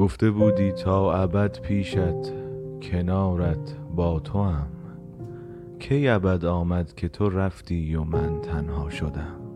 گفته بودی تا ابد پیشت کنارت با تو هم کی ابد آمد که تو رفتی و من تنها شدم.